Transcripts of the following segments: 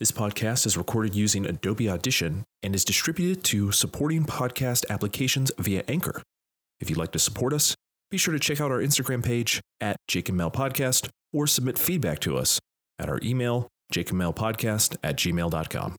This podcast is recorded using Adobe Audition and is distributed to supporting podcast applications via Anchor. If you'd like to support us, be sure to check out our Instagram page at Jake and Mel Podcast or submit feedback to us at our email, jakeandmelpodcast at gmail.com.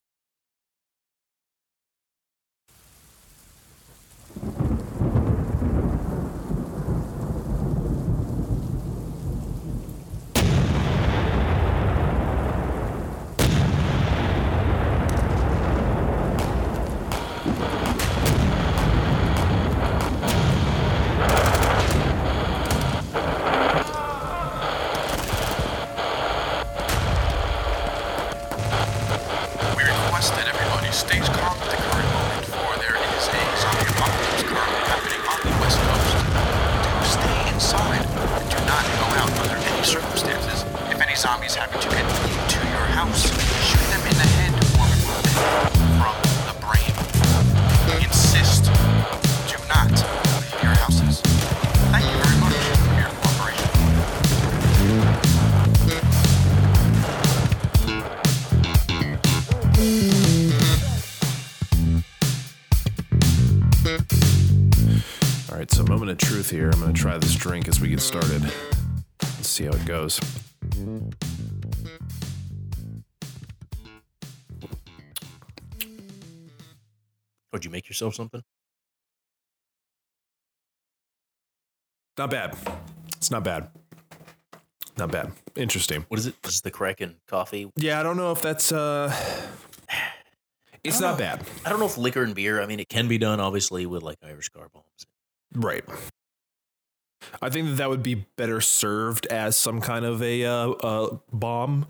here. I'm going to try this drink as we get started. Let's see how it goes. Would you make yourself something? Not bad. It's not bad. Not bad. Interesting. What is it? This is the Kraken coffee. Yeah, I don't know if that's uh it's not bad. I don't know if liquor and beer. I mean, it can be done obviously with like Irish car bombs. Right. I think that that would be better served as some kind of a uh, uh bomb,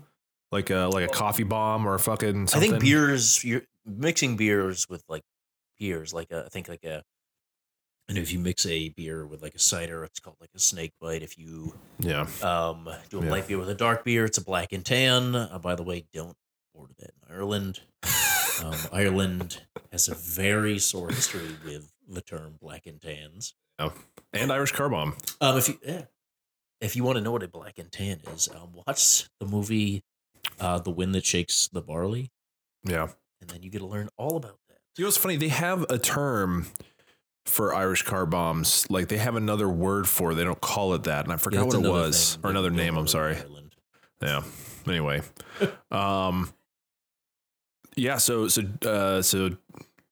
like a like a coffee bomb or a fucking something. I think beers. You're mixing beers with like beers. Like a, I think like a. And if you mix a beer with like a cider, it's called like a snake bite. If you Yeah. um, do a Yeah. light beer with a dark beer, it's a black and tan. Uh, by the way, don't order that in Ireland. Um, Ireland has a very sore history with the term black and tans. And Irish car bomb. Um, if you yeah, if you want to know what a black and tan is, um, watch the movie, uh, "The Wind That Shakes the Barley," Yeah. and then you get to learn all about that. You know what's funny? They have a term for Irish car bombs. Like they have another word for it. They don't call it that. And I forgot Yeah, what it was. thing Or another name, I'm sorry. Ireland. Yeah. Anyway. um yeah, so so uh so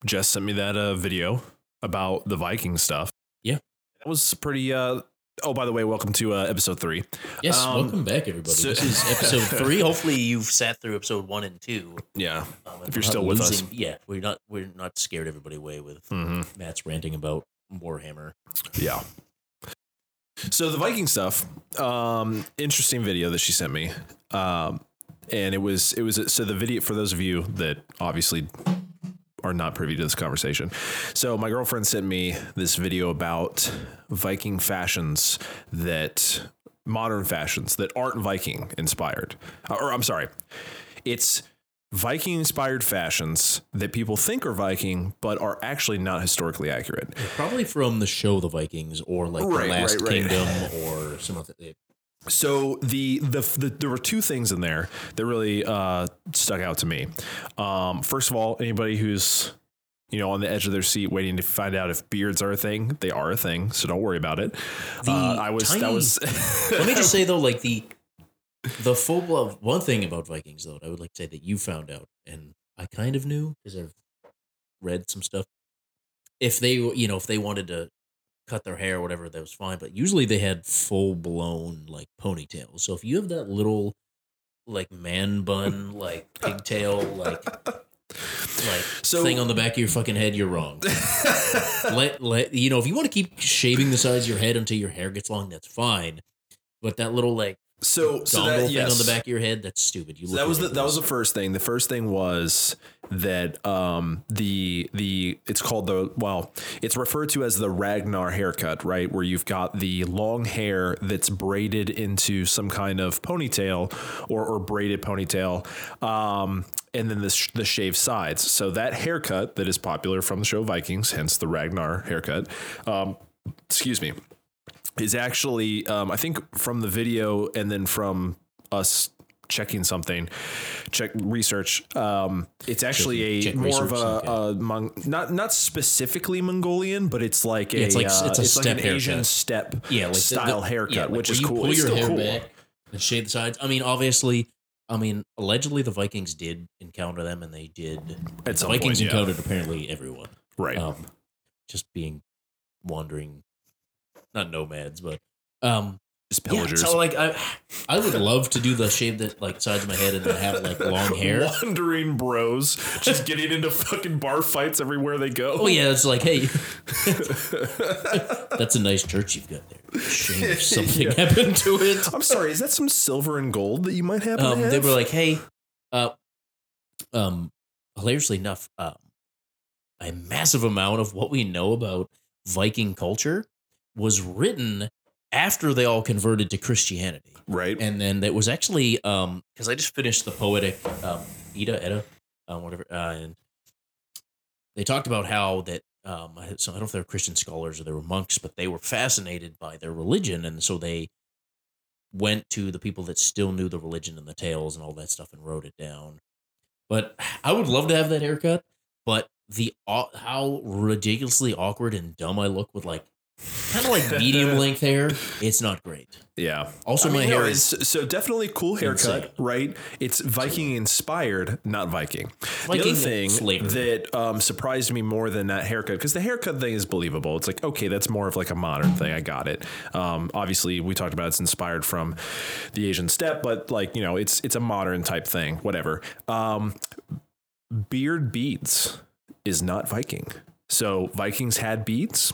Jess sent me that uh video about the Viking stuff. That was pretty uh oh by the way, welcome to uh episode three. Yes, Um, welcome back, everybody. so- this is episode three. Hopefully, you've sat through episode one and two. Yeah. Um, If you're still with us. yeah, we're not we're not scared everybody away with hmm Matt's ranting about Warhammer. Yeah. So the Viking stuff, um, interesting video that she sent me. Um, and it was it was so the video for those of you that obviously are not privy to this conversation. So my girlfriend sent me this video about Viking fashions that modern fashions that aren't Viking inspired. Uh, Or I'm sorry. It's Viking inspired fashions that people think are Viking but are actually not historically accurate. Probably from the show The Vikings or like Right, the Last right, right. Kingdom or some other. So the, the the there were two things in there that really uh, stuck out to me. Um, first of all, anybody who's you know on the edge of their seat waiting to find out if beards are a thing, they are a thing. So don't worry about it. The uh, I was that was. Let me just say though, like the the full blood. One thing about Vikings though, I would like to say that you found out, and I kind of knew because I've read some stuff. If they, you know, if they wanted to cut their hair or whatever, that was fine. But usually they had full blown like ponytails. So if you have that little like man bun, like pigtail, like like So- thing on the back of your fucking head, you're wrong. let let you know if you want to keep shaving the sides of your head until your hair gets long, that's fine. But that little like so so that, thing yes. on the back of your head, that's stupid. You So that was the, that was the first thing. The first thing was that um, the the it's called the well, it's referred to as the Ragnar haircut, right? Where you've got the long hair that's braided into some kind of ponytail or, or braided ponytail, um, and then the sh- the shaved sides. So that haircut that is popular from the show Vikings, hence the Ragnar haircut. Um, excuse me is actually um, I think from the video and then from us checking something, check research. Um, it's actually a check more of a, a Mon- not not specifically Mongolian, but it's like a it's like- uh, it's a like step an Asian haircut. step yeah, like style the- haircut, yeah, like which is you cool. Pull It's your hair cool. back and shave the sides. I mean, obviously, I mean, allegedly the Vikings did encounter them, and they did. At the Vikings point, yeah. encountered apparently everyone. Right. Um, just being wandering, not nomads, but um, Just yeah, pillagers. so like I, I would love to do the shave that like sides of my head and then have like long hair. Wandering bros, just getting into fucking bar fights everywhere they go. Oh yeah, it's like hey, that's a nice church you've got there. Shame if something happened to it. I'm sorry, is that some silver and gold that you might have? um, they were like, "Hey, uh, um, hilariously enough, um, a massive amount of what we know about Viking culture was written after they all converted to Christianity, right? and then that was actually um because I just finished the poetic um Edda Edda, um, whatever, uh, and they talked about how that um so I don't know if they were Christian scholars or they were monks, but they were fascinated by their religion, and so they went to the people that still knew the religion and the tales and all that stuff and wrote it down. But I would love to have that haircut, but the how ridiculously awkward and dumb I look with like kind of like medium length hair, it's not great. yeah. Also, I mean, my no, hair is so definitely cool haircut, Insane. right? It's Viking inspired, not Viking. the other thing flavor. that um, surprised me more than that haircut, because the haircut thing is believable. It's like, okay, that's more of like a modern thing. I got it. Um, obviously, we talked about it's inspired from the Asian step, but like you know, it's it's a modern type thing. Whatever. Um, beard beads is not Viking. So Vikings had beads.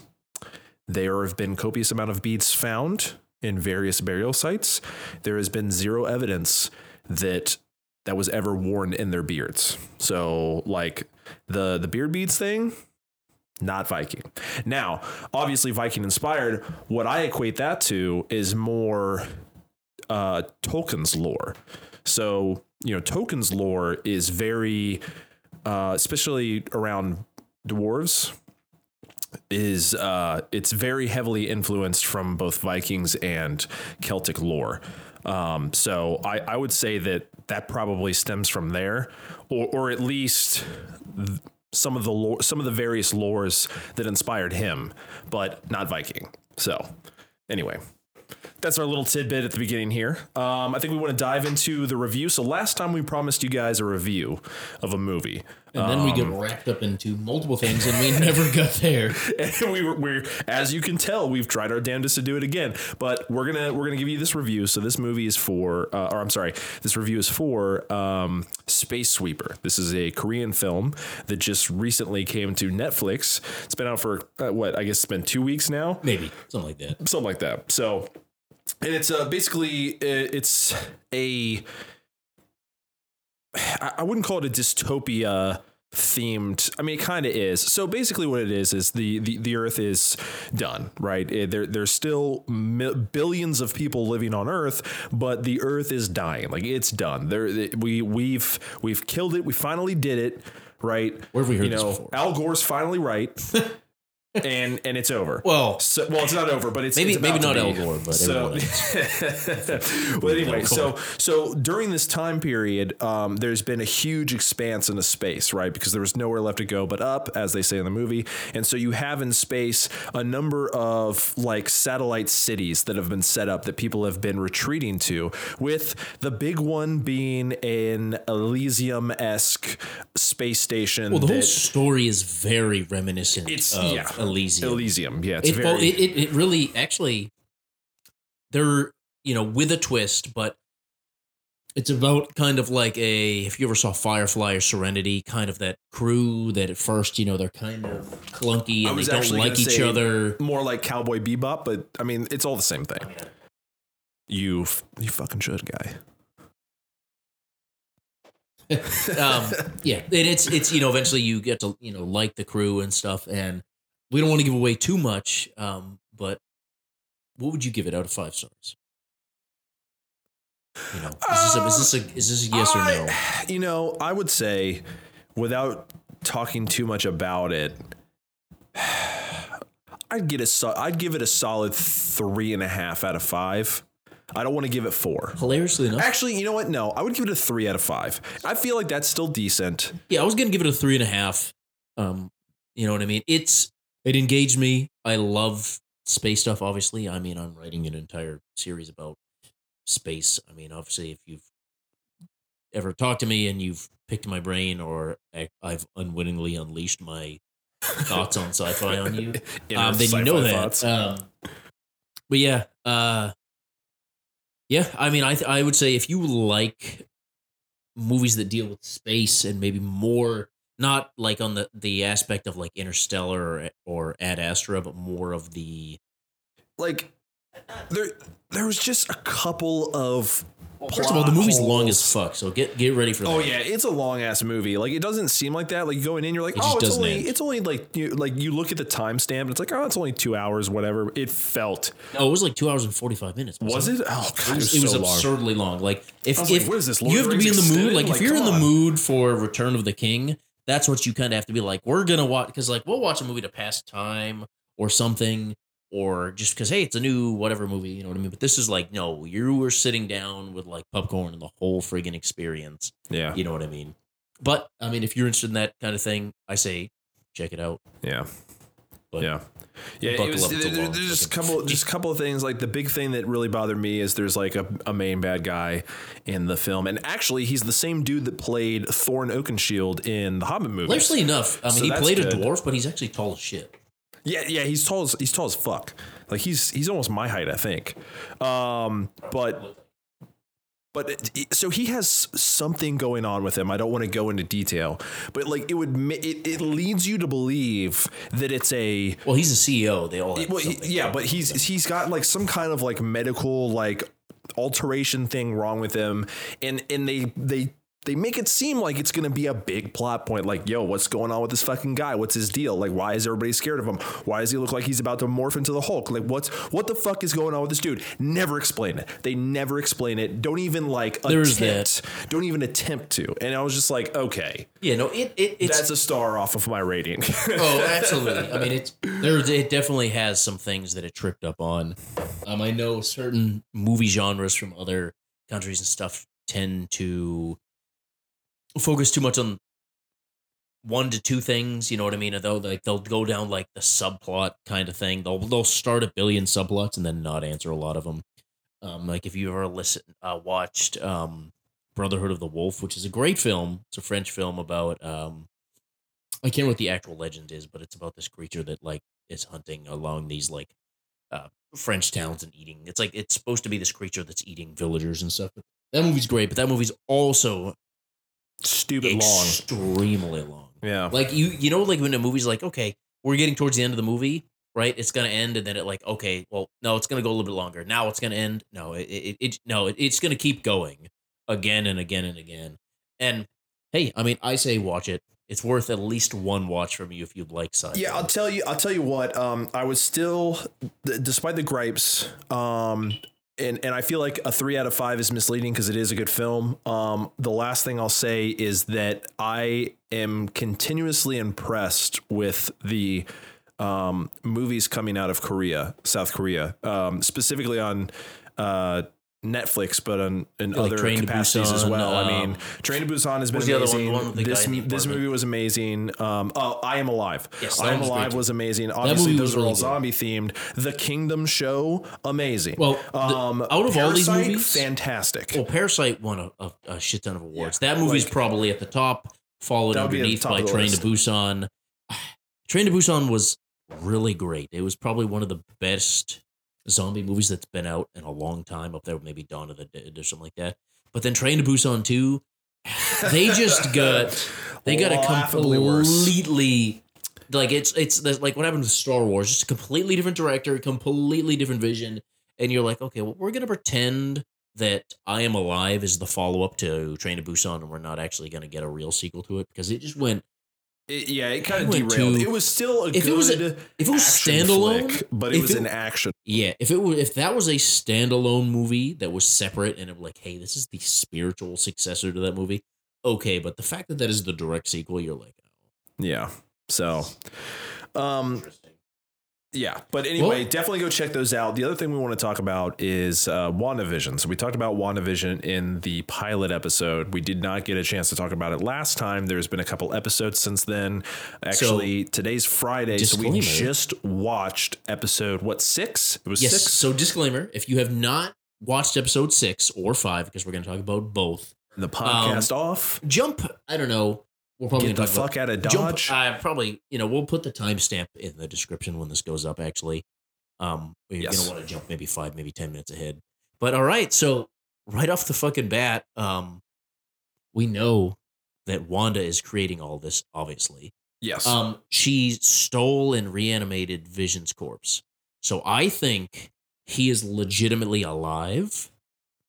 There have been copious amount of beads found in various burial sites. There has been zero evidence that that was ever worn in their beards. So like the the beard beads thing, not Viking. Now, obviously Viking inspired, what I equate that to is more uh Tolkien's lore. So, you know, Tolkien's lore is very uh especially around dwarves is uh, it's very heavily influenced from both Vikings and Celtic lore. Um, so I, I would say that that probably stems from there, or or at least th- some of the lore, some of the various lores that inspired him, but not Viking. So anyway. That's our little tidbit at the beginning here. Um, I think we want to dive into the review. So last time we promised you guys a review of a movie. And then we get wrapped up into multiple things, and we never got there. and we were we're as you can tell we've tried our damnedest to do it again but we're gonna we're gonna give you this review so this movie is for uh, or i'm sorry this review is for um, space sweeper this is a korean film that just recently came to netflix it's been out for uh, what i guess it's been two weeks now Maybe something like that. something like that. So, and it's uh, basically uh, it's a I wouldn't call it a dystopia themed i mean it kind of is. So basically what it is is the the, the earth is done right? Eh, there there's still mi- billions of people living on earth but the earth is dying. Like it's done. There we we've we've killed it. We finally did it right? Where have we heard you this know before? al gore's finally right and and it's over Well, so, well, it's not over, but it's Maybe- it's maybe not to Al be. Gore, but so. well, anyway, so so during this time period, um, there's been a huge expanse into space, right? Because there was nowhere left to go but up, as they say in the movie, and so you have in space a number of like satellite cities that have been set up that people have been retreating to. With the big one being an Elysium esque space station. well, the whole story is very reminiscent it's of yeah, Elysium. Elysium, yeah, it's It, very. well, it, it, it really actually they're you know with a twist, but it's about kind of like a if you ever saw Firefly or Serenity, kind of that crew that at first you know they're kind of clunky and they don't like each other. more like Cowboy Bebop, but I mean, it's all the same thing. You, f- you fucking should, guy. um, yeah, and it's it's you know eventually you get to you know like the crew and stuff, and we don't want to give away too much. Um, but what would you give it out of five stars? You know, is this a, is this a is this a yes or no? You know, I would say, without talking too much about it, I'd get a, I'd give it a solid three and a half out of five. I don't want to give it four. Hilariously enough, Actually, you know what? No, I would give it a three out of five. I feel like that's still decent. yeah, I was gonna give it a three and a half. Um, you know what I mean? It's it engaged me. I love space stuff. Obviously, I mean, I'm writing an entire series about space. I mean, obviously, if you've ever talked to me and you've picked my brain, or I've unwittingly unleashed my thoughts on sci-fi on you, um, then you know that. Um, but yeah, uh, yeah. I mean, I th- I would say if you like movies that deal with space and maybe more, not like on the the aspect of like Interstellar or, or Ad Astra, but more of the like there there was just a couple of First of all, the movie's long as fuck, so get get ready for oh, that. Oh yeah, it's a long ass movie. Like it doesn't seem like that. Like going in, you're like, It oh, it's only end. it's only like you like you look at the timestamp and it's like, oh, it's only two hours, whatever. It felt. No, it was like two hours and forty five minutes. Was it? Oh god, It was, it was so long. absurdly long. Like if I was like, what is this, Lord you have to be in the mood, extended? like, if you're in the mood for Return of the King, that's what you kind of have to be like. We're gonna watch because like we'll watch a movie to pass time or something, or just because hey, it's a new whatever movie, you know what I mean. But this is like no, you were sitting down with like popcorn and the whole friggin' experience. Yeah, You know what I mean? But I mean, if you're interested in that kind of thing, I say check it out. yeah. But yeah, yeah. Was, there- there's just a couple, just a couple of things. Like the big thing that really bothered me is there's like a, a main bad guy in the film, and actually he's the same dude that played Thorin Oakenshield in the Hobbit movie. Hilariously enough, I mean, So he played a dwarf, but he's actually tall as shit. Yeah, yeah, he's tall as he's tall as fuck. Like he's he's almost my height, I think. Um, but but it, so he has something going on with him. I don't want to go into detail, but like it would it, it leads you to believe that it's a Well, he's a CEO. They all well, yeah, but he's he's got like some kind of like medical like alteration thing wrong with him, and and they they. They make it seem like it's going to be a big plot point. Like, yo, what's going on with this fucking guy? What's his deal? Like, why is everybody scared of him? Why does he look like he's about to morph into the Hulk? Like, what's what the fuck is going on with this dude? Never explain it. They never explain it. Don't even like There's attempt. Don't even attempt to. And I was just like, okay, yeah, no, it, it it's that's a star off of my rating. oh, absolutely. I mean, it's there. It definitely has some things that it tripped up on. Um, I know certain movie genres from other countries and stuff tend to focus too much on one to two things. You know what I mean? They'll like they'll go down like the subplot kind of thing. They'll they'll start a billion subplots and then not answer a lot of them. Um, like if you ever listen, uh, watched um, Brotherhood of the Wolf, which is a great film. It's a French film about um, I can't remember what the actual legend is, but it's about this creature that like is hunting along these like uh, French towns and eating. It's like it's supposed to be this creature that's eating villagers and stuff. That movie's great, but that movie's also Stupid long. extremely long. Yeah. Like you, you know, like when a movie's like, okay, we're getting towards the end of the movie, right? It's gonna end, and then it like, okay, well, no, it's gonna go a little bit longer. Now it's gonna end. No, it, it, it no, it, it's gonna keep going again and again and again. And hey, I mean, I say watch it. It's worth at least one watch from you if you'd like sci. Yeah, I'll tell you. I'll tell you what. Um, I was still, th- despite the gripes, um, and and I feel like a three out of five is misleading because it is a good film. Um, the last thing I'll say is that I am continuously impressed with the um, movies coming out of Korea, South Korea, um, specifically on. Uh, Netflix, but on in like other Train capacities as Busan, well. I mean, um, Train to Busan has been was the other one? amazing. The one the this the this movie was amazing. Um, oh, I Am Alive. Yes, I Am Alive was amazing. Obviously, those are all really good. zombie themed. The Kingdom Show, amazing. Well, the- um, out of all these movies- fantastic. Well, Parasite won a, a, a shit ton of awards. Yeah, that movie's like- probably at the top, followed That would be at the underneath top by Train list. to Busan. Train to Busan was really great. It was probably one of the best zombie movies that's been out in a long time. Up there, maybe Dawn of the Dead or something like that. But then Train to Busan 2, they just got they got a completely like it's it's like what happened with Star Wars, just a completely different director, completely different vision, and you're like, okay, well, we're gonna pretend that I Am Alive is the follow up to Train to Busan, and we're not actually gonna get a real sequel to it because it just went. It- yeah, it kind of derailed. to- it was still a if good it was a- if it was standalone, flick, but it was it- an action. Yeah, if it were if that was a standalone movie that was separate and it was like, hey, this is the spiritual successor to that movie, okay, but the fact that that is the direct sequel, you're like, oh, Yeah. So, um. Yeah, but anyway, Well- definitely go check those out. The other thing we want to talk about is uh, WandaVision. So we talked about WandaVision in the pilot episode. We did not get a chance to talk about it last time. There's been a couple episodes since then. Actually, today's Friday, so we just watched episode what six? It was Yes. six. So disclaimer: if you have not watched episode six or five, because we're going to talk about both, The podcast off. jump. I don't know. We're probably Get the fuck out of Dodge. Jump. Uh, probably. You know, we'll put the timestamp in the description when this goes up. Actually, um, you're Yes. going to want to jump maybe five, maybe ten minutes ahead. But all right, so right off the fucking bat, um, we know that Wanda is creating all this. Obviously, yes. um, she stole and reanimated Vision's corpse. So I think he is legitimately alive,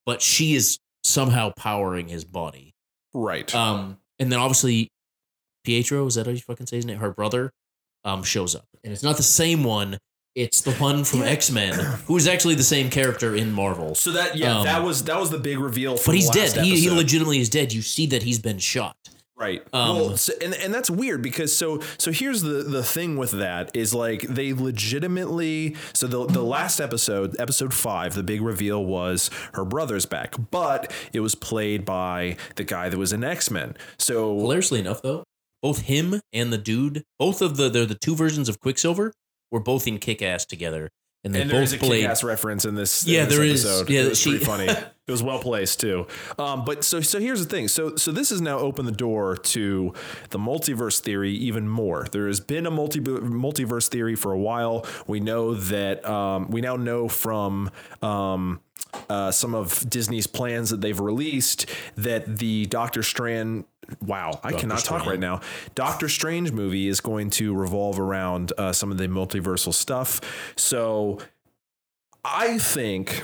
but she is somehow powering his body. right. Um, and then obviously Pietro, is that how you fucking say his name? Her brother, um, shows up. And it's not the same one. It's the one from X Men, who is actually the same character in Marvel. so that yeah, um, that was that was the big reveal. But he's dead. He, he legitimately is dead. You see that he's been shot. Right. Um, well, so, and and that's weird because so so here's the the thing with that is like they legitimately so the the last episode episode 5 the big reveal was her brother's back but it was played by the guy that was in X-Men. So Hilariously enough, though, both him and the dude, both of the they're the two versions of Quicksilver, were both in Kick Ass together, and they and is both a played. kick-ass reference in this. in Yeah, this there is. episode. Yeah, it was she- pretty funny. It was well placed too. Um, but so so here's the thing. So so this has now opened the door to the multiverse theory even more. There has been a multi multiverse theory for a while. We know that um, we now know from. Um, uh, some of Disney's plans that they've released that the Doctor Strange wow I cannot talk right now. Doctor Strange movie is going to revolve around uh, some of the multiversal stuff. So I think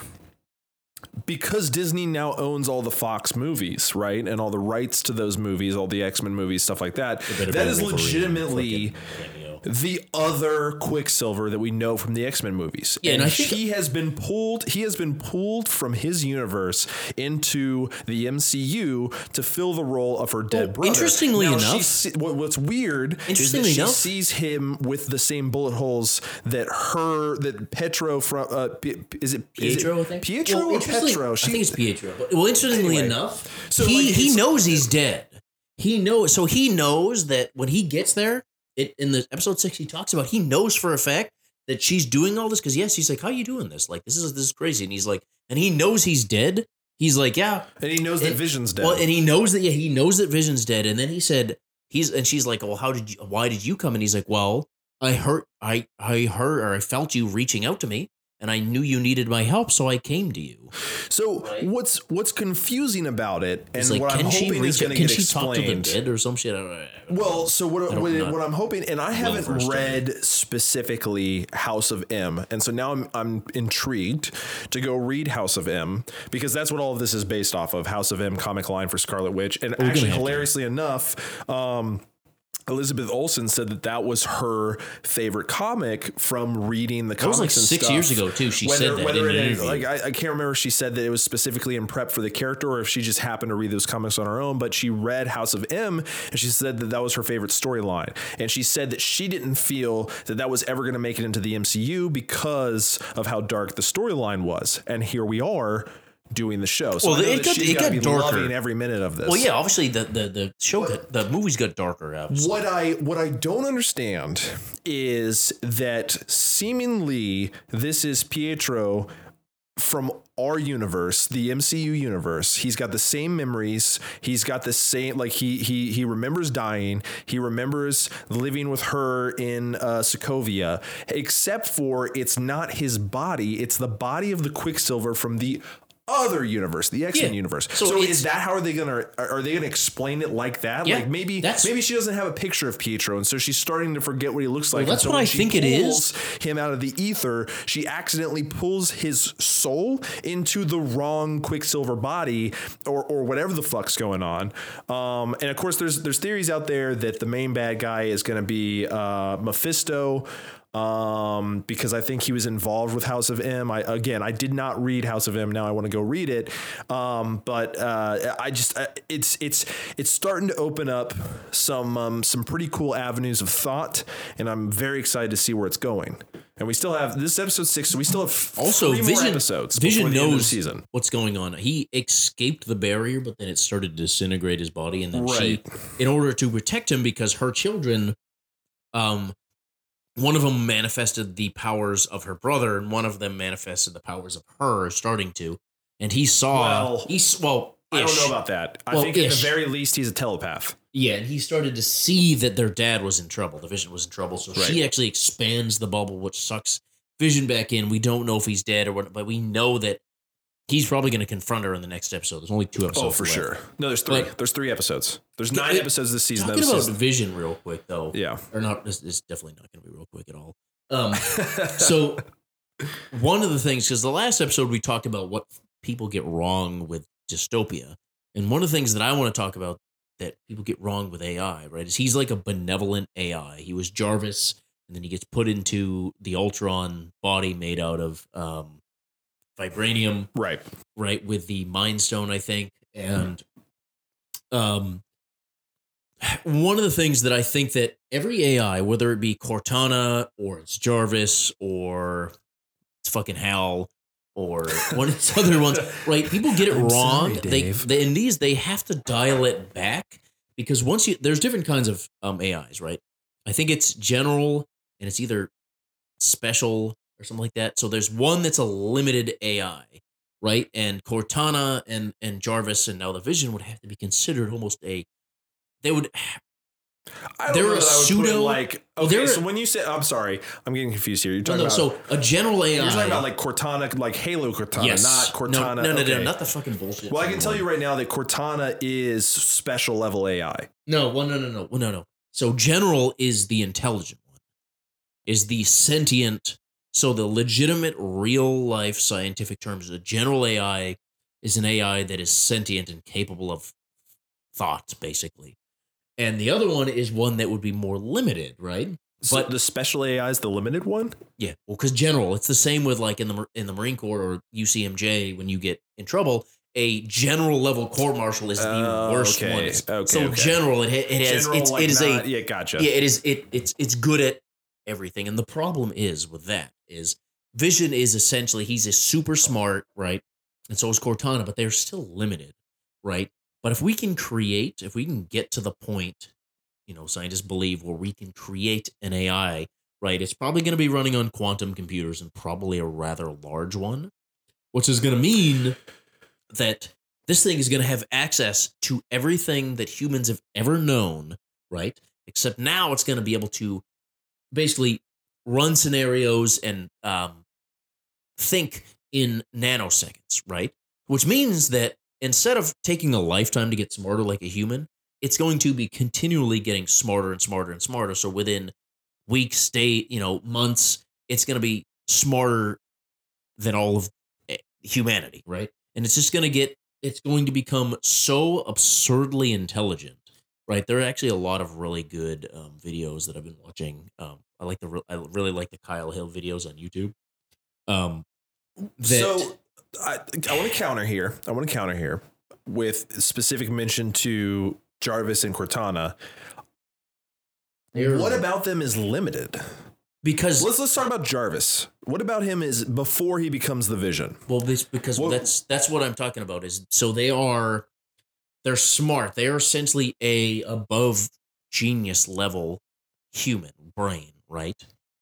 because Disney now owns all the Fox movies, right, and all the rights to those movies, all the X Men movies, stuff like that, that is legitimately cameo. the other Quicksilver that we know from the X Men movies. Yeah, and and he has been pulled. He has been pulled from his universe into the MCU to fill the role of her dead Well, brother. interestingly Now, enough- se- what- what's weird is that Interestingly she enough- sees him with the same bullet holes that her that Petro from uh, is it is it Pietro, I think. Pietro Well, or interestingly- Petro? I She- think it's Pietro. Well, interestingly Anyway, enough, so, he like, he knows he's dead. He knows. So he knows that when he gets there, it in the episode six, he talks about he knows for a fact that she's doing all this because yes, he's like, "How are you doing this? Like this is this is crazy." And he's like, and he knows he's dead. He's like, "Yeah." and he knows that Vision's dead. Well, and he knows that yeah, he knows that Vision's dead. And then he said he's and she's like, "Well, how did you? Why did you come?" And he's like, "Well, I heard, I I heard or I felt you reaching out to me, and I knew you needed my help, so I came to you." so Right. what's what's confusing about it, and like, what I'm hoping is going to get she talk to the explained. dead or some shit? I don't, I don't know. Well, so what, what, what I'm hoping, and I haven't read specifically House of M, and so now I'm I'm intrigued to go read House of M because that's what all of this is based off of House of M comic line for Scarlet Witch, and gonna actually hilariously enough. Um, Elizabeth Olsen said that that was her favorite comic from reading the comics. That was like and six stuff. years ago too. She said that whether in it an interview. like I, I can't remember if she said that it was specifically in prep for the character or if she just happened to read those comics on her own but she read house of m and she said that that was her favorite storyline and she said that she didn't feel that that was ever going to make it into the mcu because of how dark the storyline was and here we are doing the show so Well, it got- it got darker. loving every minute of this well, yeah, obviously the the the show got the movies got darker. Obviously. what I what I don't understand is that seemingly this is Pietro from our universe, the MCU universe. He's got the same memories. He's got the same like he he he remembers dying. He remembers living with her in uh, Sokovia, except for it's not his body. It's the body of the Quicksilver from the other universe, the X Men Yeah. universe. So So, is that how are they gonna are are they gonna explain it like that? Yeah, like maybe maybe she doesn't have a picture of Pietro, and so she's starting to forget what he looks like. Well, that's so what I think it is. Him out of the ether, she accidentally pulls his soul into the wrong Quicksilver body, or or whatever the fuck's going on. Um, and of course, there's there's theories out there that the main bad guy is going to be uh, Mephisto. Um, because I think he was involved with House of M. I again, I did not read House of M. Now I want to go read it. Um, but uh, I just uh, it's it's it's starting to open up some um, some pretty cool avenues of thought, and I'm very excited to see where it's going. And we still have this is episode six, so we still have Also, Vision- episodes. Vision before the the knows- season. what's going on. He escaped the barrier, but then it started to disintegrate his body, and then Right. she, in order to protect him, because her children, um, one of them manifested the powers of her brother, and one of them manifested the powers of her, starting to, and he saw. Well, he's well. I don't know about that. I Well, think at the very least he's a telepath. Yeah, and he started to see that their dad was in trouble. The Vision was in trouble, so she actually expands the bubble, which sucks Vision back in. We don't know if he's dead or what, but we know that he's probably going to confront her in the next episode. There's only two episodes. Oh, for left. sure. No, there's three. Like- there's three episodes. There's nine it- episodes this season. Talking about is- Vision real quick though, yeah. or not? This is definitely not going to be real quick at all. Um, so one of the things because the last episode we talked about what people get wrong with dystopia and one of the things that i want to talk about that people get wrong with ai right is he's like a benevolent ai he was jarvis and then he gets put into the ultron body made out of um, vibranium right. right with the mind stone i think. And um one of the things that i think that every ai whether it be cortana or it's jarvis or it's fucking hal or one of these other ones right people get it I'm wrong. Sorry, they, they in these they have to dial it back because once you there's different kinds of um ais right? I think it's general and it's either special or something like that so there's one that's a limited ai right? And Cortana and and Jarvis and now the Vision would have to be considered almost a. They would. I don't They're know a that I would put it pseudo- like well, okay. they're- so when you say, I'm sorry, I'm getting confused here. You're talking no, about. so a general AI. you're talking about like Cortana, like Halo Cortana, yes, not Cortana. No, no, no, okay. no, not the fucking bullshit. Well, I can tell you right now that Cortana is special level AI. No, well, no, no, no, well, no, no. So general is the intelligent one, is the sentient. So the legitimate, real life scientific terms, the general AI is an AI that is sentient and capable of thought, basically. And the other one is one that would be more limited, right? But But- the special AI is the limited one. Yeah, well, because general, it's the same with like in the in the Marine Corps or UCMJ when you get in trouble. A general level court martial is the Oh, worst okay, one. okay, so okay. general, it it has General, it's like, it is not- a yeah, gotcha. yeah, it is it it's it's good at everything. And the problem is with that is Vision is essentially he's a super smart, right? And so is Cortana, but they're still limited, right? But if we can create, if we can get to the point, you know, scientists believe where we can create an AI, right? It's probably going to be running on quantum computers and probably a rather large one, which is going to mean that this thing is going to have access to everything that humans have ever known, right? Except now it's going to be able to basically run scenarios and um, think in nanoseconds, right? Which means that instead of taking a lifetime to get smarter like a human, it's going to be continually getting smarter and smarter and smarter. So within weeks, day, you know, months, it's going to be smarter than all of eh, humanity, right? And it's just going to get, it's going to become so absurdly intelligent, right? There are actually a lot of really good um, videos that I've been watching. Um, I like the, re- I really like the Kyle Hill videos on YouTube. Um, that, so I, I want to counter here. I want to counter here with specific mention to Jarvis and Cortana. They're- What about them is limited? because Let's let's talk about Jarvis. What about him is before he becomes the Vision? Well, this because Well- that's that's what I'm talking about. Is so they are they're smart. They are essentially a above genius level human brain, right?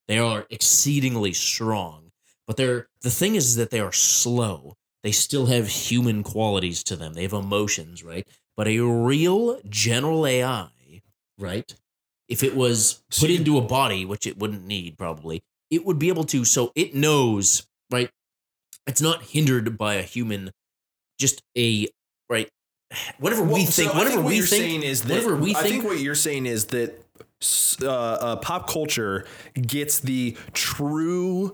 They are exceedingly strong, but they're the thing is that they are slow. They still have human qualities to them. They have emotions, right? But a real general AI, right? If it was put into a body, which it wouldn't need probably, it would be able to. So it knows, right? It's not hindered by a human, just a right. Whatever we Well, think, so I whatever think what we think, saying is that whatever we I think, think what you're saying is that uh, uh, pop culture gets the true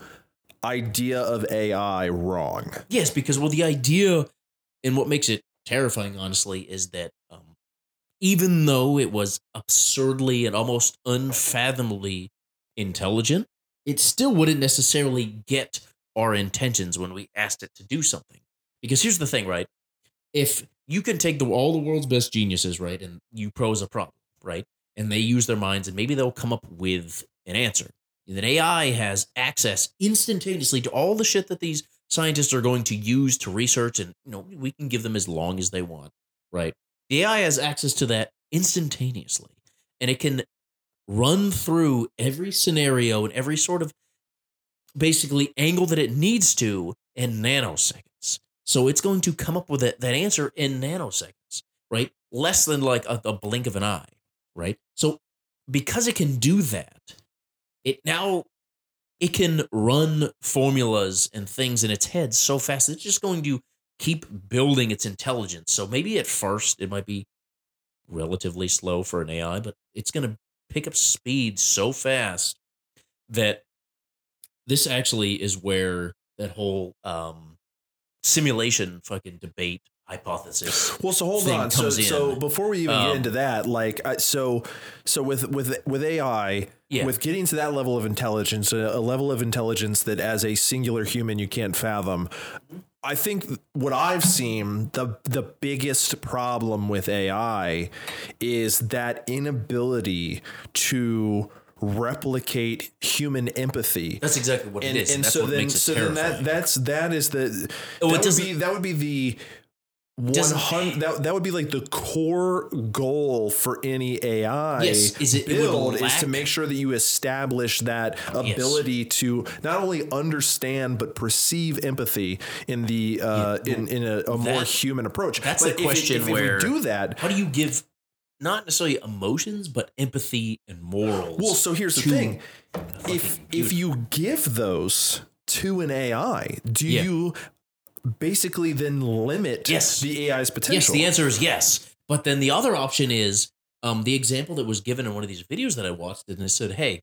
idea of AI wrong. Yes, because well, the idea and what makes it terrifying, honestly, is that um, even though it was absurdly and almost unfathomably intelligent, it still wouldn't necessarily get our intentions when we asked it to do something. Because here's the thing, right? If you can take the all the world's best geniuses, right, and you pose a problem, right, and they use their minds, and maybe they'll come up with an answer. that AI has access instantaneously to all the shit that these scientists are going to use to research, and you know we can give them as long as they want, right? The AI has access to that instantaneously, and it can run through every scenario and every sort of basically angle that it needs to in nanoseconds. So it's going to come up with that, that answer in nanoseconds, right? Less than like a, a blink of an eye, right? So because it can do that, it now it can run formulas and things in its head so fast it's just going to keep building its intelligence. So maybe at first it might be relatively slow for an AI, but it's going to pick up speed so fast that this actually is where that whole um, simulation fucking debate hypothesis. Well, so hold on. So, so before we even Um, get into that, like, so, so with with with AI, Yeah. with getting to that level of intelligence, a, a level of intelligence that as a singular human you can't fathom. I think what I've seen the the biggest problem with AI is that inability to replicate human empathy That's exactly what and, it is. and and so then it so then that that's that is the Oh, that would be that would be the hundred that that would be like the core goal for any AI Yes, is it- it build is to make sure that you establish that ability to not only understand but perceive empathy in the uh, in in a, a more that- human approach. that's But the if it- question if, where- we do that. How do you give not necessarily emotions, but empathy and morals? Well, so here's the thing: if fucking if you give those to an AI, do Yeah. you basically then limit Yes. the AI's potential? Yes, the answer is yes. But then the other option is um, the example that was given in one of these videos that I watched, and it said, "Hey,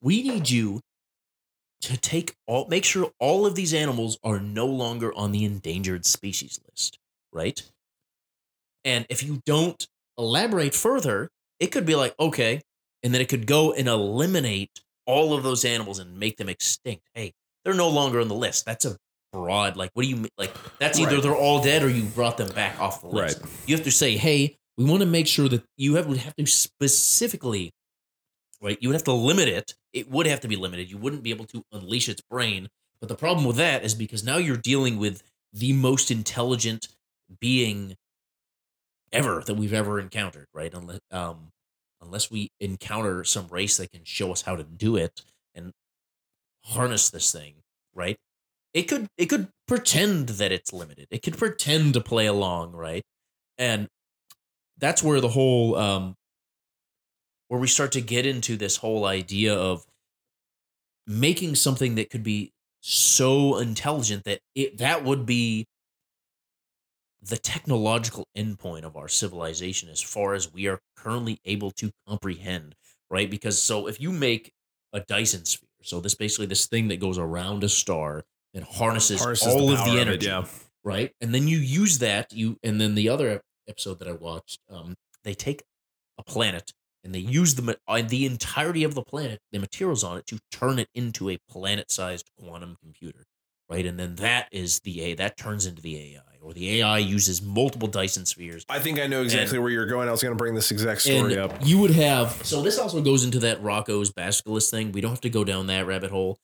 we need you to take all, make sure all of these animals are no longer on the endangered species list, right? And if you don't elaborate further, it could be like, okay, and then it could go and eliminate all of those animals and make them extinct. Hey, they're no longer on the list. That's a broad, like, what do you mean? Like, that's either Right. they're all dead or you brought them back off the list. Right. You have to say, hey, we want to make sure that you have, would have to specifically, right? You would have to limit it. It would have to be limited. You wouldn't be able to unleash its brain. But the problem with that is because now you're dealing with the most intelligent being ever that we've ever encountered, right? Unless, um, unless we encounter some race that can show us how to do it and harness this thing, right? It could it could pretend that it's limited. It could pretend to play along, right? And that's where the whole um where we start to get into this whole idea of making something that could be so intelligent that it that would be the technological endpoint of our civilization as far as we are currently able to comprehend right? Because so if you make a dyson sphere so this basically this thing that goes around a star and harnesses, Harnesses all of power the it, energy yeah. right? And then you use that you and then the other episode that i watched um they take a planet and they use the uh, the entirety of the planet the materials on it to turn it into a planet-sized quantum computer right and then that is the a that turns into the ai or the ai uses multiple dyson spheres I think I know exactly where you're going. I was going to bring this exact story and up. you would have so this also goes into that Roko's basilisk thing. We don't have to go down that rabbit hole.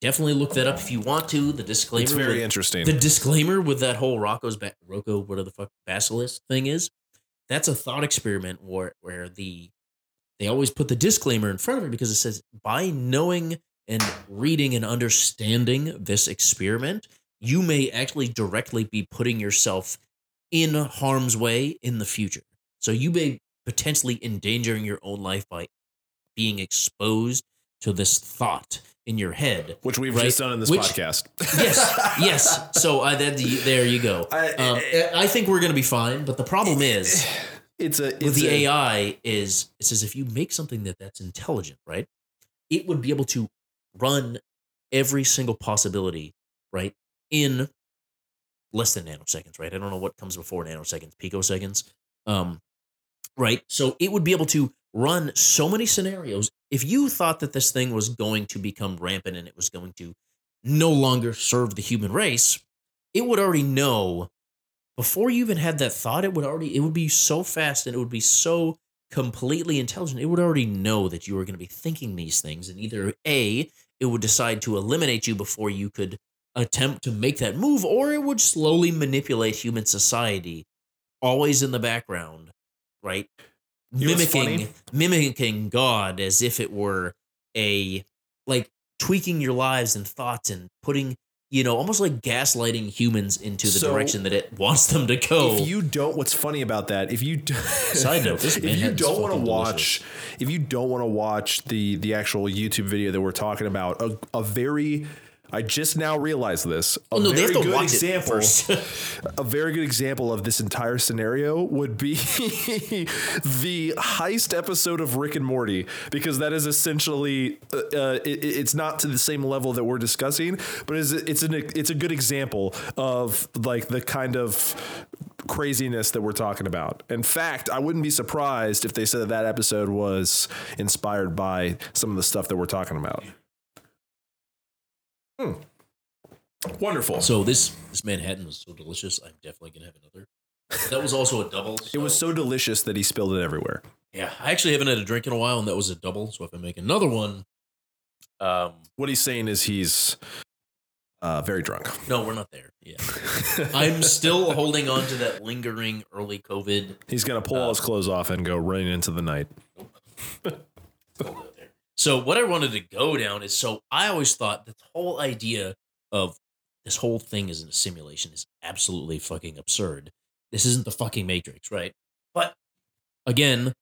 Definitely look that up if you want to. The disclaimer. It's very with- interesting. The disclaimer with that whole Roko's ba- Roko, whatever the fuck basilisk thing is, that's a thought experiment where where the they always put the disclaimer in front of it because it says by knowing and reading and understanding this experiment, you may actually directly be putting yourself in harm's way in the future. So you may potentially endangering your own life by being exposed to this thought in your head. which we've right? just done in this Which- podcast. Yes, yes. So uh, that there you go. I- Um, I think we're gonna be fine, but the problem is It's a with the a, AI is it says if you make something that that's intelligent, right? It would be able to run every single possibility, right, in less than nanoseconds, right? I don't know what comes before nanoseconds, picoseconds, um, right? So it would be able to run so many scenarios. If you thought that this thing was going to become rampant and it was going to no longer serve the human race, it would already know before you even had that thought. It would already it would be so fast and it would be so completely intelligent, it would already know that you were going to be thinking these things. And either A, it would decide to eliminate you before you could attempt to make that move, or it would slowly manipulate human society, always in the background, right? You mimicking mimicking God as if it were a like tweaking your lives and thoughts and putting you know almost like gaslighting humans into the So- direction that it wants them to go. If you don't, what's funny about that? If you Side note, if you don't want to watch, if you don't want to watch the the actual YouTube video that we're talking about, a, a very I just now realized this. A Oh, no, very good example. a very good example of this entire scenario would be the heist episode of Rick and Morty, because that is essentially uh, uh, it, it's not to the same level that we're discussing, but it's it's an it's a good example of like the kind of craziness that we're talking about. In fact, I wouldn't be surprised if they said that that episode was inspired by some of the stuff that we're talking about. Hmm. Wonderful. so this this Manhattan was so delicious. I'm definitely gonna have another. That was also a double. it was so delicious that he spilled it everywhere. yeah. I actually haven't had a drink in a while, and that was a double. So if I make another one, um, What he's saying is he's uh, very drunk. no, we're not there. Yeah, I'm still holding on to that lingering early COVID. He's gonna pull all his clothes off and go running into the night. So what I wanted to go down is so I always thought the whole idea of this whole thing is in a simulation is absolutely fucking absurd. This isn't the fucking Matrix, right? But again,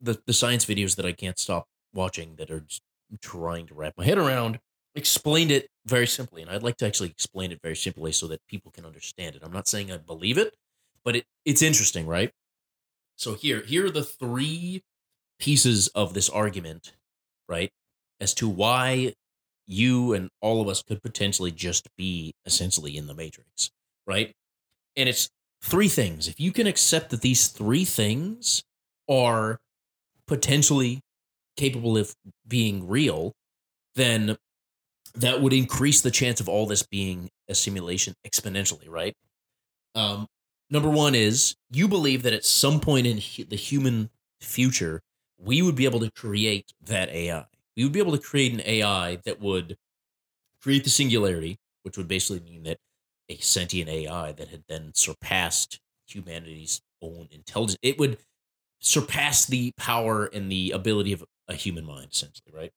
the the science videos that I can't stop watching that are trying to wrap my head around explained it very simply, and I'd like to actually explain it very simply so that people can understand it. I'm not saying I believe it, but it it's interesting, right? So here here are the three pieces of this argument, right? As to why you and all of us could potentially just be essentially in the matrix, right? And it's three things. If you can accept that these three things are potentially capable of being real, then that would increase the chance of all this being a simulation exponentially, right? Um, number one is you believe that at some point in the human future, we would be able to create that AI. We would be able to create an AI that would create the singularity, which would basically mean that a sentient AI that had then surpassed humanity's own intelligence, it would surpass the power and the ability of a human mind, essentially, right?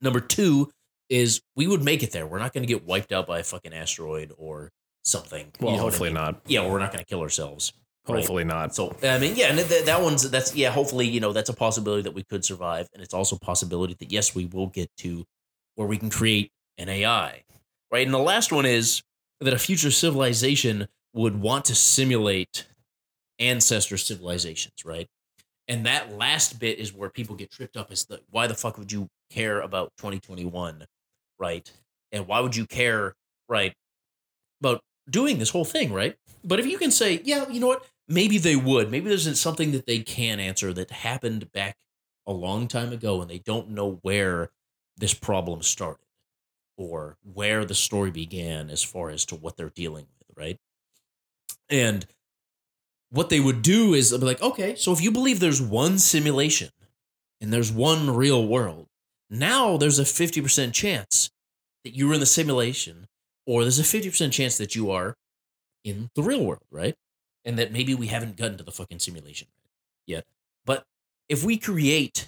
Number two is we would make it there. We're not going to get wiped out by a fucking asteroid or something. Well, You know what I hopefully mean? not. Yeah, we're not going to kill ourselves. Right? Hopefully not. So I mean, yeah, and that, that one's that's yeah. Hopefully, you know, that's a possibility that we could survive, and it's also a possibility that yes, we will get to where we can create an AI, right? And the last one is that a future civilization would want to simulate ancestor civilizations, right? And that last bit is where people get tripped up. Is the why the fuck would you care about 2021, right? And why would you care, right, about doing this whole thing, right? But if you can say, yeah, you know what, maybe they would. Maybe there's something that they can answer that happened back a long time ago, and they don't know where this problem started or where the story began as far as to what they're dealing with, right? And what they would do is be like, okay, so if you believe there's one simulation and there's one real world, now there's a 50% chance that you were in the simulation, or there's a 50% chance that you are in the real world, right? And that maybe we haven't gotten to the fucking simulation yet. But if we create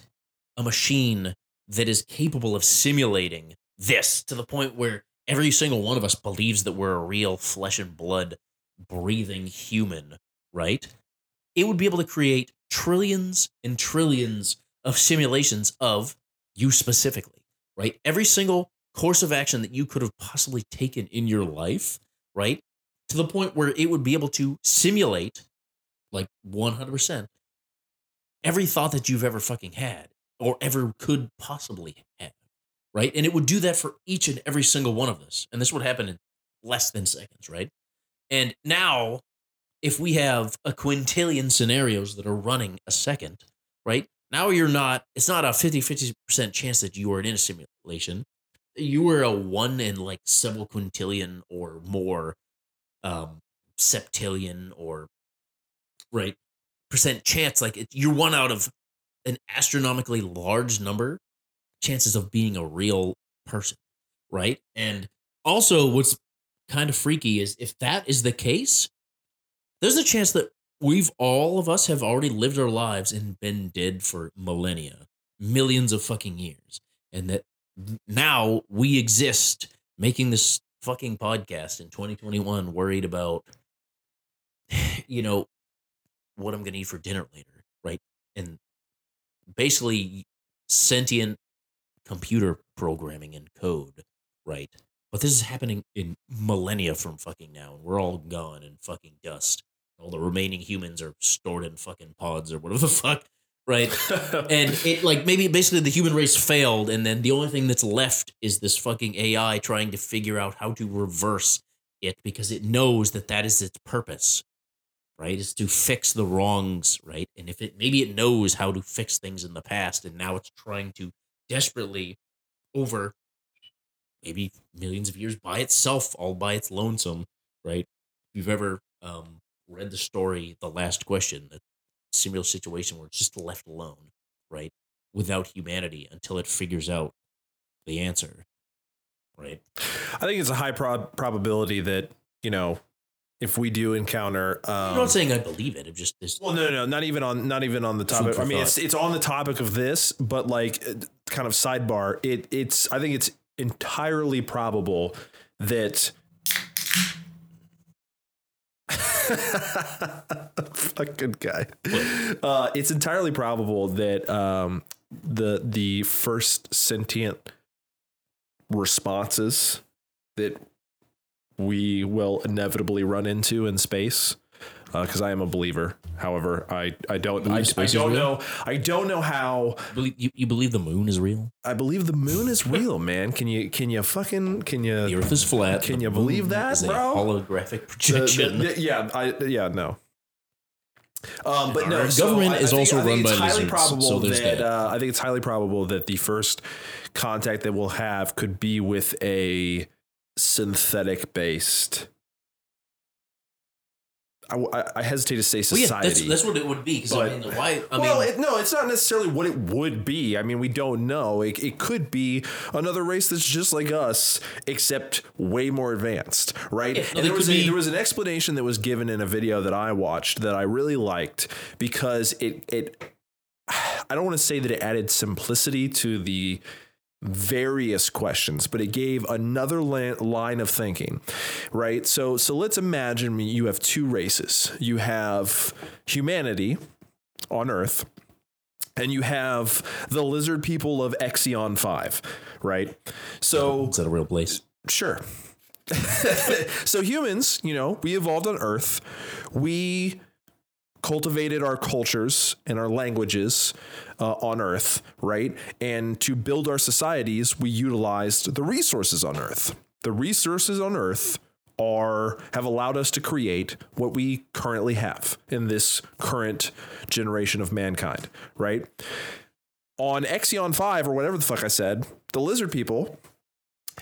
a machine that is capable of simulating this to the point where every single one of us believes that we're a real flesh and blood breathing human, right? It would be able to create trillions and trillions of simulations of you specifically, right? Every single course of action that you could have possibly taken in your life, right? To the point where it would be able to simulate like 100% every thought that you've ever fucking had or ever could possibly have, right? And it would do that for each and every single one of us. And this would happen in less than seconds, right? And now, if we have a quintillion scenarios that are running a second, right? Now you're not, it's not a 50 50% chance that you are in a simulation. You were a one in like several quintillion or more um septillion or right percent chance, like it, you're one out of an astronomically large number chances of being a real person, right? And also, what's kind of freaky is if that is the case, there's a chance that we've all of us have already lived our lives and been dead for millennia, millions of fucking years, and that now we exist making this fucking podcast in 2021 worried about you know what I'm going to eat for dinner later, right? And basically sentient computer programming and code, right? But this is happening in millennia from fucking now, and we're all gone in fucking dust. All the remaining humans are stored in fucking pods or whatever the fuck, right? and it like maybe basically the human race failed, and then the only thing that's left is this fucking AI trying to figure out how to reverse it because it knows that that is its purpose, right? Is to fix the wrongs, right? And if it maybe it knows how to fix things in the past, and now it's trying to desperately over maybe millions of years by itself, all by its lonesome, right? If you've ever um, read the story, The Last Question, the similar situation where it's just left alone, right? Without humanity until it figures out the answer, right? I think it's a high prob- probability that you know if we do encounter. Um, I'm not saying I believe it. I'm just this. well, no, no, no, not even on, not even on the topic. I mean, it's thought. it's on the topic of this, but like, uh, kind of sidebar. It it's I think it's entirely probable that. Fucking guy. Uh, it's entirely probable that um, the the first sentient responses that we will inevitably run into in space because I am a believer. However, I I don't I, I don't know I don't know how Believe, you, you believe the moon is real? I believe the moon is real, man. Can you can you fucking can you The Earth is flat. Can you believe that, is bro? holographic projection. the- yeah I yeah no. Um, but no, so government I- I is think- also run it's by highly lizards, probable so there's that, that. Uh, I think it's highly probable that the first contact that we'll have could be with a synthetic based. I, I- hesitate to say well, society. yeah, that's, that's what it would be. Because I mean, why? I well, mean, it, no, it's not necessarily what it would be. I mean, we don't know. It, it could be another race that's just like us, except way more advanced, right? Yeah, no, and there was a, be- there was an explanation that was given in a video that I watched that I really liked because it it I don't want to say that it added simplicity to the various questions, but it gave another line of thinking, right? So, so let's imagine you have two races. You have humanity on Earth, and you have the lizard people of Exion Five, right? So, is that a real place? Sure. so humans, you know, we evolved on Earth. We cultivated our cultures and our languages uh, on Earth, right? And to build our societies, we utilized the resources on Earth. The resources on Earth are have allowed us to create what we currently have in this current generation of mankind, right? On Exion 5 or whatever the fuck I said, the lizard people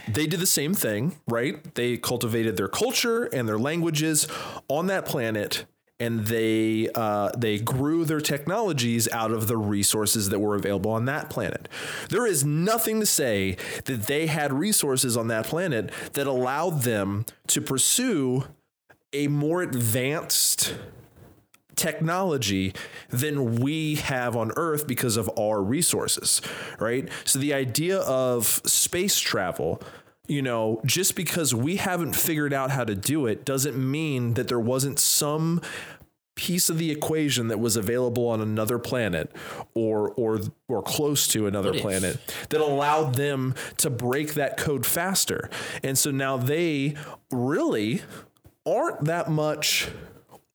they did the same thing, right? They cultivated their culture and their languages on that planet, and they uh, they grew their technologies out of the resources that were available on that planet. There is nothing to say that they had resources on that planet that allowed them to pursue a more advanced technology than we have on Earth because of our resources, right? So the idea of space travel, you know, just because we haven't figured out how to do it doesn't mean that there wasn't some piece of the equation that was available on another planet or or or close to another planet that allowed them to break that code faster. And so now they really aren't that much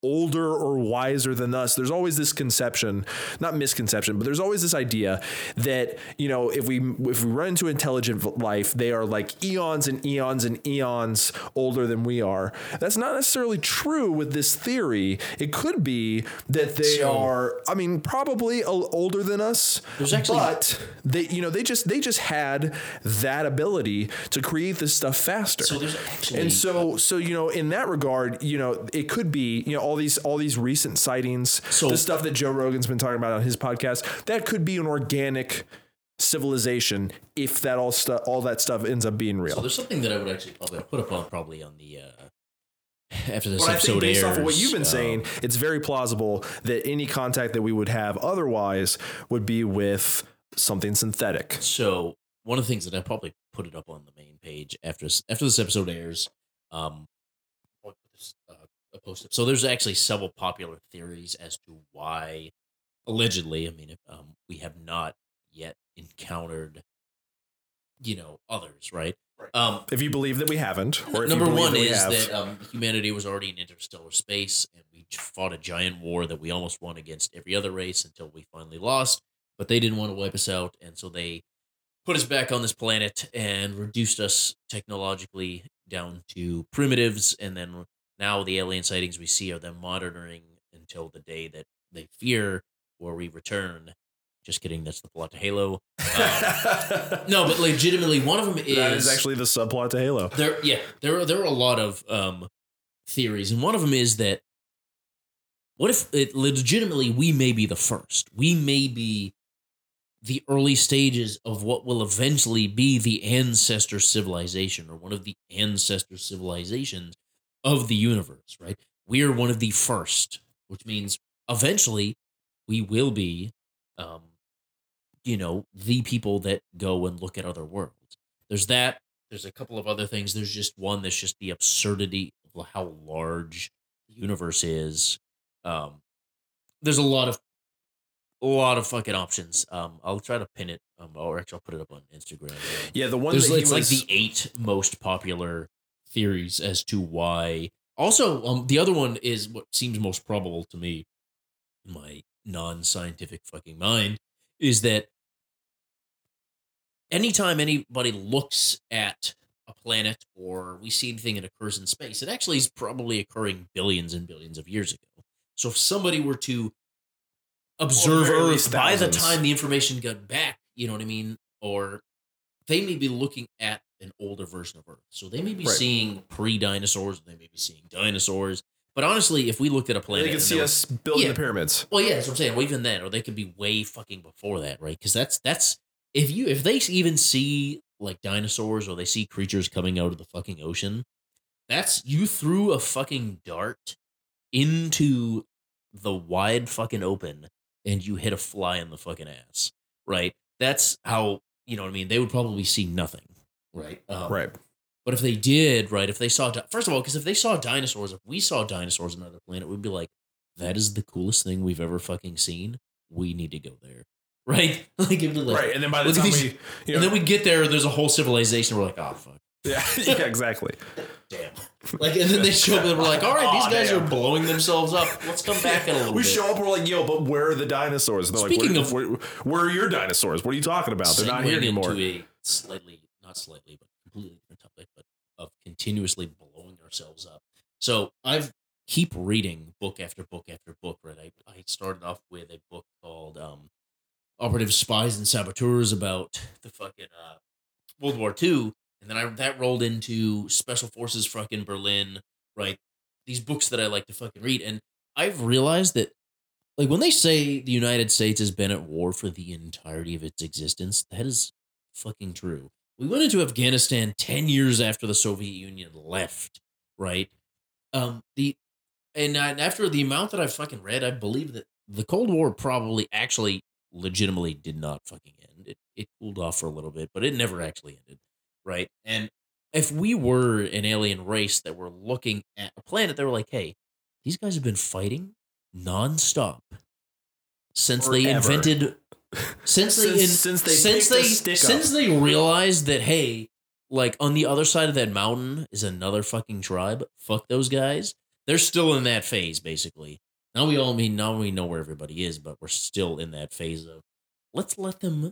older or wiser than us there's always this conception not misconception but there's always this idea that you know if we if we run into intelligent life they are like eons and eons and eons older than we are. That's not necessarily true with this theory. It could be that they So- are i mean probably a- older than us There's actually- but they you know they just they just had that ability to create this stuff faster. So there's actually and so so you know in that regard you know it could be you know all these all these recent sightings, So- the stuff that Joe Rogan's been talking about on his podcast, that could be an organic civilization if that all stuff all that stuff ends up being real. So there's something that I would actually probably put up on probably on the uh, after this But I episode think based airs. off of what you've been um, saying, it's very plausible that any contact that we would have otherwise would be with something synthetic. So one of the things that I probably put it up on the main page after this, after this episode airs, um, I'll put this, a post. So there's actually several popular theories as to why, allegedly, I mean, if, um, we have not yet encountered, you know, others, right? Right. Um, If you believe that we haven't, or if number you one that is that um, humanity was already in interstellar space and we fought a giant war that we almost won against every other race until we finally lost but they didn't want to wipe us out and so they put us back on this planet and reduced us technologically down to primitives and then now the alien sightings we see are them monitoring until the day that they fear where we return. Just kidding that's the plot to halo. Um, no but legitimately one of them is that is actually the subplot to Halo. there yeah there are there are a lot of um theories and one of them is that what if it legitimately we may be the first. We may be the early stages of what will eventually be the ancestor civilization or one of the ancestor civilizations of the universe right we are one of the first which means eventually we will be um you know the people that go and look at other worlds there's that there's a couple of other things. There's just one that's just the absurdity of how large the universe is. Um, there's a lot of a lot of fucking options. Um, I'll try to pin it. Um, or actually, I'll put it up on Instagram. Yeah, the one there's that it's was, like the eight most popular theories as to why. Also, um, the other one is what seems most probable to me, my non-scientific fucking mind, is that anytime anybody looks at a planet or we see anything that occurs in space, it actually is probably occurring billions and billions of years ago. So if somebody were to observe Earth by the time the information got back, you know what I mean? Or they may be looking at an older version of Earth. So they may be Right. seeing pre dinosaurs, they may be seeing dinosaurs. But honestly, if we looked at a planet, they could see us building Yeah. the pyramids. well, yeah, that's what I'm saying. Well, even then, or they could be way fucking before that, right? Because that's that's if you if they even see like dinosaurs or they see creatures coming out of the fucking ocean, that's you threw a fucking dart into the wide fucking open and you hit a fly in the fucking ass, right? That's how you know what I mean. They would probably see nothing, right? Um, Right. but if they did, right, if they saw, di- first of all, because if they saw dinosaurs, if we saw dinosaurs on another planet, we'd be like, that is the coolest thing we've ever fucking seen. We need to go there, right? like, like, right. And then by the time these- we, you know, and then we get there, there's a whole civilization. We're like, oh fuck, yeah, yeah, exactly. damn. Like, and then they show up and we're like, all right, these guys damn. are blowing themselves up. Let's come back in a little bit. We bit. show up, we're like, yo, but where are the dinosaurs? And they're Speaking like, of- where, where, where are your dinosaurs? What are you talking about? They're not here anymore. Slightly, not slightly, but completely different topic, but of continuously blowing ourselves up. So I've keep reading book after book after book. Right, I I started off with a book called um, "Operative Spies and Saboteurs" about the fucking uh, World War II, and then I that rolled into Special Forces fucking Berlin. Right, these books that I like to fucking read, and I've realized that like when they say the United States has been at war for the entirety of its existence, that is fucking true. We went into Afghanistan 10 years after the Soviet Union left, right? Um the and after the amount that I've fucking read, I believe that the Cold War probably actually legitimately did not fucking end. It it cooled off for a little bit, but it never actually ended, right? And if we were an alien race that were looking at a planet, they were like, "Hey, these guys have been fighting nonstop since they invented since they Since- in, since they since the they stick since up. they realized that hey like on the other side of that mountain is another fucking tribe fuck those guys they're still in that phase basically now we all mean now we know where everybody is but we're still in that phase of let's let them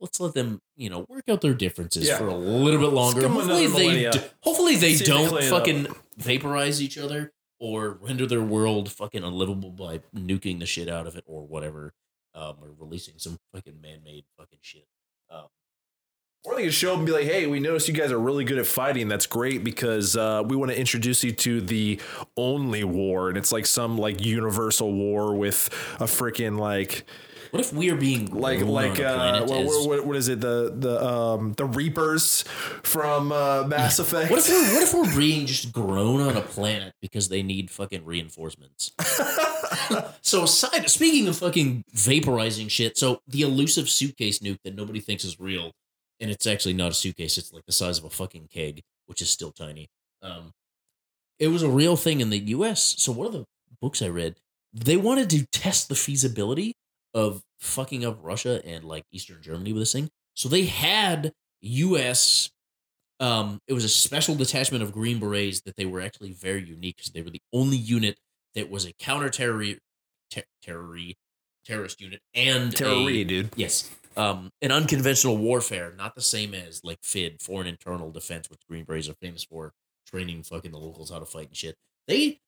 let's let them you know work out their differences Yeah. for a little bit longer hopefully they millennia. d- hopefully they See don't fucking vaporize each other or render their world fucking unlivable by nuking the shit out of it or whatever um, or releasing some fucking man-made fucking shit. Um, Or they could show up and be like, "Hey, we noticed you guys are really good at fighting. That's great because uh, we want to introduce you to the only war, and it's like some like universal war with a freaking like What if we are being like like uh, what, what, what is it the the um the Reapers from uh, Mass Effect? What if we're what if we're being just grown on a planet because they need fucking reinforcements? so side speaking of fucking vaporizing shit, so the elusive suitcase nuke that nobody thinks is real, and it's actually not a suitcase, it's like the size of a fucking keg, which is still tiny. Um it was a real thing in the US. So one of the books I read, they wanted to test the feasibility of fucking up Russia and like Eastern Germany with this thing. So they had US um it was a special detachment of Green Berets that they were actually very unique because they were the only unit that was a counter terror ter- terror terrorist unit and a- Terror, dude. Yes. Um, an unconventional warfare, not the same as like FID, foreign internal defense, which Green Berets are famous for, training fucking the locals how to fight and shit. They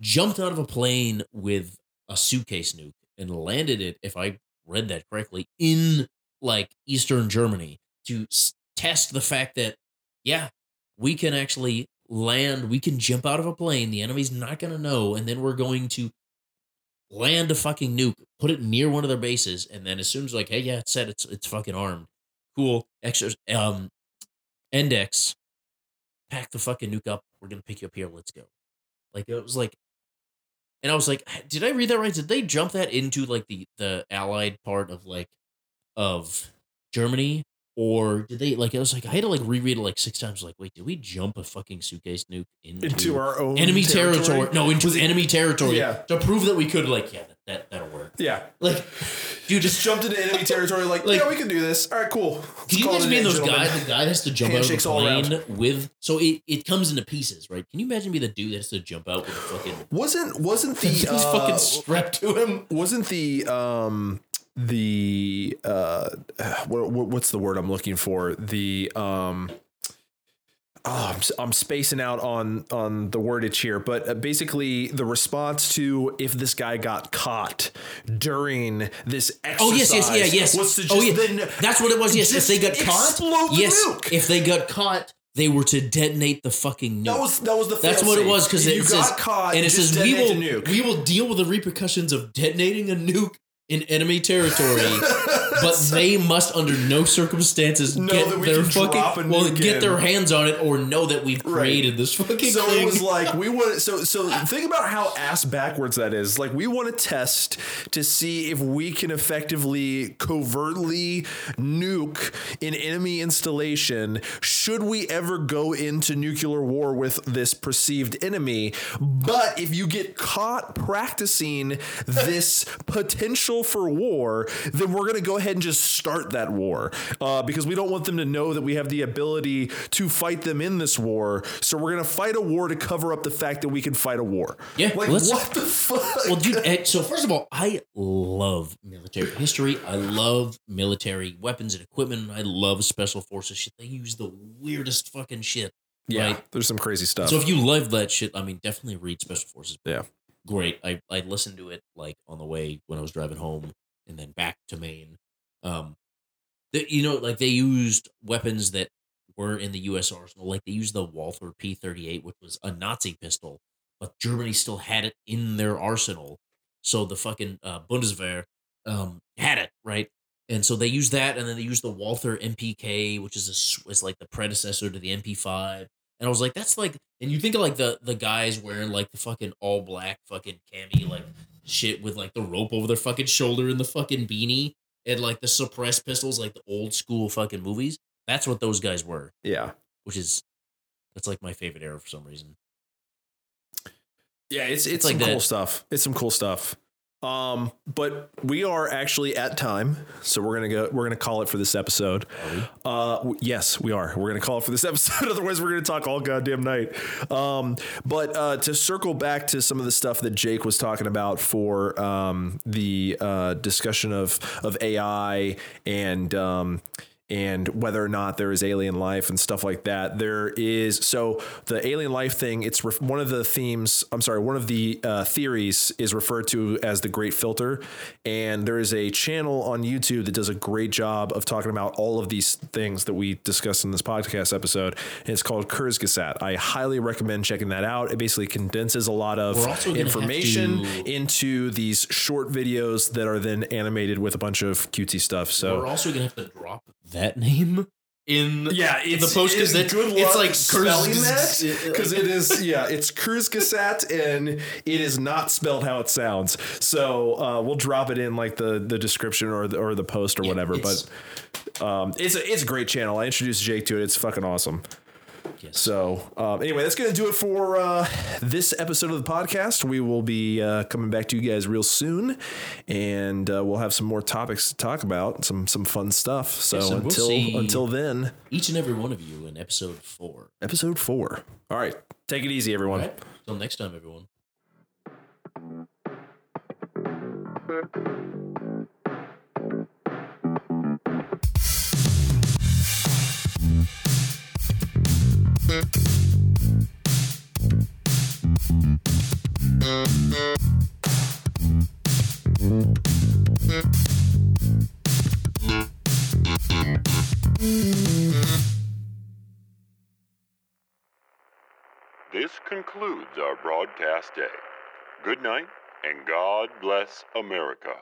jumped out of a plane with a suitcase nuke and landed it, if I read that correctly, in like Eastern Germany to s- test the fact that, yeah, we can actually land, we can jump out of a plane, the enemy's not going to know, and then we're going to land a fucking nuke, put it near one of their bases, and then as soon as like, hey, yeah, it's set, it's it's fucking armed. Cool. Extra um index, pack the fucking nuke up. We're gonna pick you up here. Let's go. Like it was like and I was like, did I read that right? Did they jump that into like the the allied part of like of Germany? Or did they like? I was like, I had to like reread it like six times. Like, wait, did we jump a fucking suitcase nuke into, Into our own enemy territory? No, into enemy territory Yeah. to prove that we could. Like, yeah, that, that that'll work. Yeah. Like, dude, Just just jumped into enemy territory, like, Like- yeah, we can do this. All right, cool. can you imagine being those gentlemen. guys? The guy that has to jump Handshakes out of a plane with so it, it comes into pieces, right? Can you imagine being the dude that has to jump out with a fucking Wasn't wasn't the uh, fucking strapped to him? wasn't the um the uh what, what- what's the word I'm looking for the um Oh, I'm, I'm spacing out on on the wordage here, but uh, basically the response to if this guy got caught during this exercise Oh yes, yes, yeah, yes. was to just oh yeah, then that's what it was. Yes, if they got caught, yes, nuke. if they got caught, they were to detonate the fucking nuke. that was that was the That's what it was because it you says got caught and it says we will we will deal with the repercussions of detonating a nuke in enemy territory, but they must under no circumstances Know get that we their can drop a fucking well nuke get in. their hands on it or know that we've Right. created this fucking so thing. it was like we want so so think about how ass backwards that is like we want to test to see if we can effectively covertly nuke an enemy installation should we ever go into nuclear war with this perceived enemy but if you get caught practicing this potential for war then we're going to go ahead and just start that war uh, because we don't want them to know that we have the ability to fight them in this war so we're going to fight a war to cover up the fact that we can fight a war Yeah, like what the fuck well, dude. So first of all, I love military history. I love military weapons and equipment. I love special forces shit. They use the weirdest fucking shit. yeah right? there's some crazy stuff So if you love that shit, I mean, definitely read Special Forces. Yeah. great. I I listened to it like on the way when I was driving home and then back to Maine. Um, the, you know, like they used weapons that were in the U.S. arsenal. Like they used the Walther P38, which was a Nazi pistol, but Germany still had it in their arsenal. So the fucking uh, Bundeswehr um, had it right. And so they used that, and then they used the Walther MPK, which is a, is like the predecessor to the MP5. And I was like, that's like, and you think of like the the guys wearing like the fucking all black fucking cami like shit with like the rope over their fucking shoulder and the fucking beanie and like the suppressed pistols, like the old school fucking movies. That's what those guys were, yeah which is that's like my favorite era for some reason. Yeah, it's it's, like some that. cool stuff. It's some cool stuff. Um, but we are actually at time, so we're gonna go. We're gonna call it for this episode. Uh, w- yes, we are. We're gonna call it for this episode. Otherwise, we're gonna talk all goddamn night. Um, but uh, to circle back to some of the stuff that Jake was talking about for um, the uh, discussion of of AI and um, and whether or not there is alien life and stuff like that. There is so the alien life thing. It's ref, one of the themes. I'm sorry, one of the uh, theories is referred to as the Great Filter, and there is a channel on YouTube that does a great job of talking about all of these things that we discussed in this podcast episode. And it's called Kurzgesagt. I highly recommend checking that out. It basically condenses a lot of We're also gonna have information to- into these short videos that are then animated with a bunch of cutesy stuff. So We're also gonna have to drop that name in yeah, it's the post because it's it's, it's like spelling Kurz- that because it is yeah, it's Kurzgesagt and it is not spelled how it sounds. So uh, we'll drop it in like the the description or the or the post or Yeah, whatever. But um, it's a it's a great channel. I introduced Jake to it. It's fucking awesome. Yes. So um, anyway, that's gonna do it for uh, this episode of the podcast. We will be uh, coming back to you guys real soon, and uh, we'll have some more topics to talk about, some some fun stuff. So Yes, and we'll until until then, each and every one of you in episode four. episode four. All right, take it easy, everyone. Right. Until next time, everyone. This concludes our broadcast day. Good night, and God bless America.